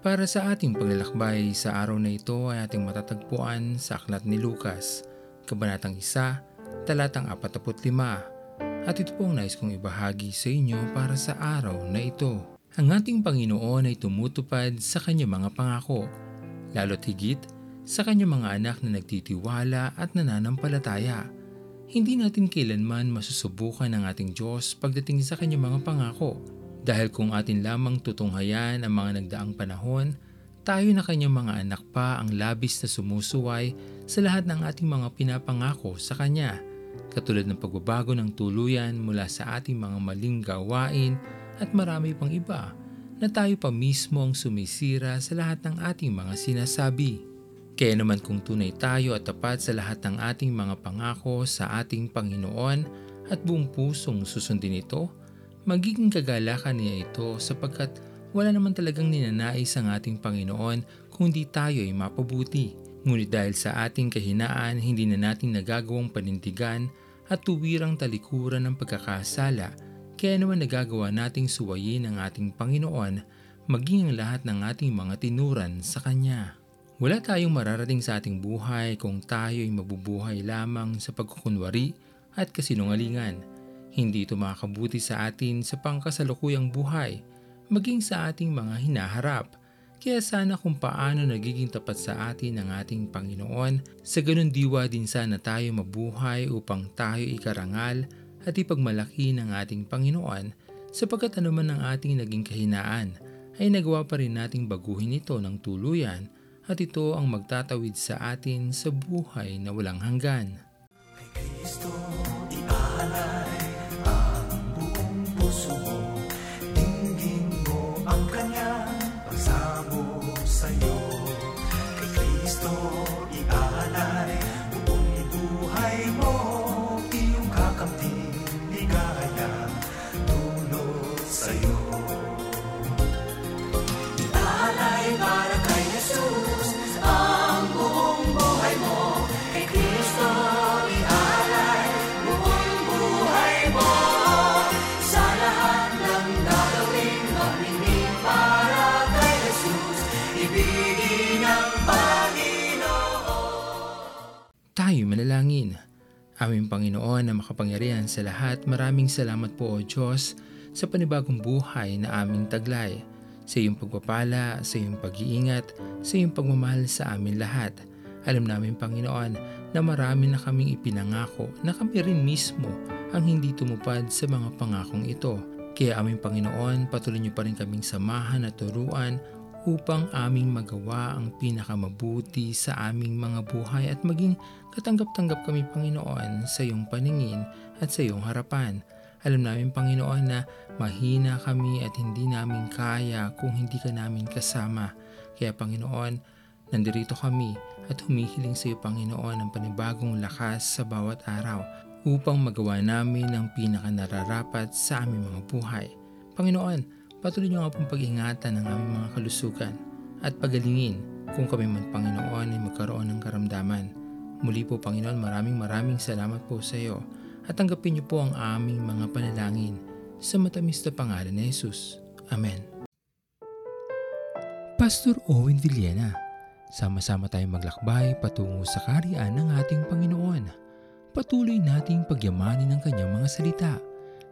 Para sa ating paglalakbay sa araw na ito ay ating matatagpuan sa Aklat ni Lucas, Kabanatang 1, Talatang 45. At ito po ang nais kong ibahagi sa inyo para sa araw na ito. Ang ating Panginoon ay tumutupad sa kanyang mga pangako, lalo't higit sa kanyang mga anak na nagtitiwala at nananampalataya. Hindi natin kailanman masusubukan ang ating Diyos pagdating sa kanyang mga pangako dahil kung atin lamang tutunghayan ang mga nagdaang panahon, tayo na kanyang mga anak pa ang labis na sumusuway sa lahat ng ating mga pinapangako sa Kanya, katulad ng pagbabago ng tuluyan mula sa ating mga maling gawain at marami pang iba na tayo pa mismo ang sumisira sa lahat ng ating mga sinasabi. Kaya naman kung tunay tayo at tapat sa lahat ng ating mga pangako sa ating Panginoon at buong pusong susundin ito, magiging kagalakan niya ito sapagkat wala naman talagang ninanais ang ating Panginoon kung di tayo ay mapabuti. Ngunit dahil sa ating kahinaan, hindi na natin nagagawang panindigan at tuwirang talikuran ng pagkakasala, kaya naman nagagawa nating suwayin ang ating Panginoon maging ang lahat ng ating mga tinuran sa Kanya. Wala tayong mararating sa ating buhay kung tayo ay mabubuhay lamang sa pagkukunwari at kasinungalingan hindi ito makakabuti sa atin sa pangkasalukuyang buhay, maging sa ating mga hinaharap. Kaya sana kung paano nagiging tapat sa atin ang ating Panginoon, sa ganun diwa din sana tayo mabuhay upang tayo ikarangal at ipagmalaki ng ating Panginoon sapagkat anuman ang ating naging kahinaan ay nagawa pa rin nating baguhin ito ng tuluyan at ito ang magtatawid sa atin sa buhay na walang hanggan. Kristo iaalay buong buhay mo Iyong kakamting ligaya dulot sa'yo manalangin. Aming Panginoon na makapangyarihan sa lahat, maraming salamat po o Diyos sa panibagong buhay na aming taglay. Sa iyong pagpapala, sa iyong pag-iingat, sa iyong pagmamahal sa amin lahat. Alam namin Panginoon na marami na kaming ipinangako na kami rin mismo ang hindi tumupad sa mga pangakong ito. Kaya aming Panginoon, patuloy niyo pa rin kaming samahan at turuan upang aming magawa ang pinakamabuti sa aming mga buhay at maging katanggap-tanggap kami Panginoon sa iyong paningin at sa iyong harapan. Alam namin Panginoon na mahina kami at hindi namin kaya kung hindi ka namin kasama. Kaya Panginoon, nandirito kami at humihiling sa iyo Panginoon ng panibagong lakas sa bawat araw upang magawa namin ang pinakanararapat sa aming mga buhay. Panginoon, Patuloy niyo nga pong pag-ingatan ang aming mga kalusugan at pagalingin kung kami man Panginoon ay magkaroon ng karamdaman. Muli po Panginoon, maraming maraming salamat po sa iyo at tanggapin niyo po ang aming mga panalangin sa matamis na pangalan ni Jesus. Amen. Pastor Owen Villena, sama-sama tayong maglakbay patungo sa kariyan ng ating Panginoon. Patuloy nating pagyamanin ang kanyang mga salita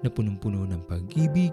na punong-puno ng pag-ibig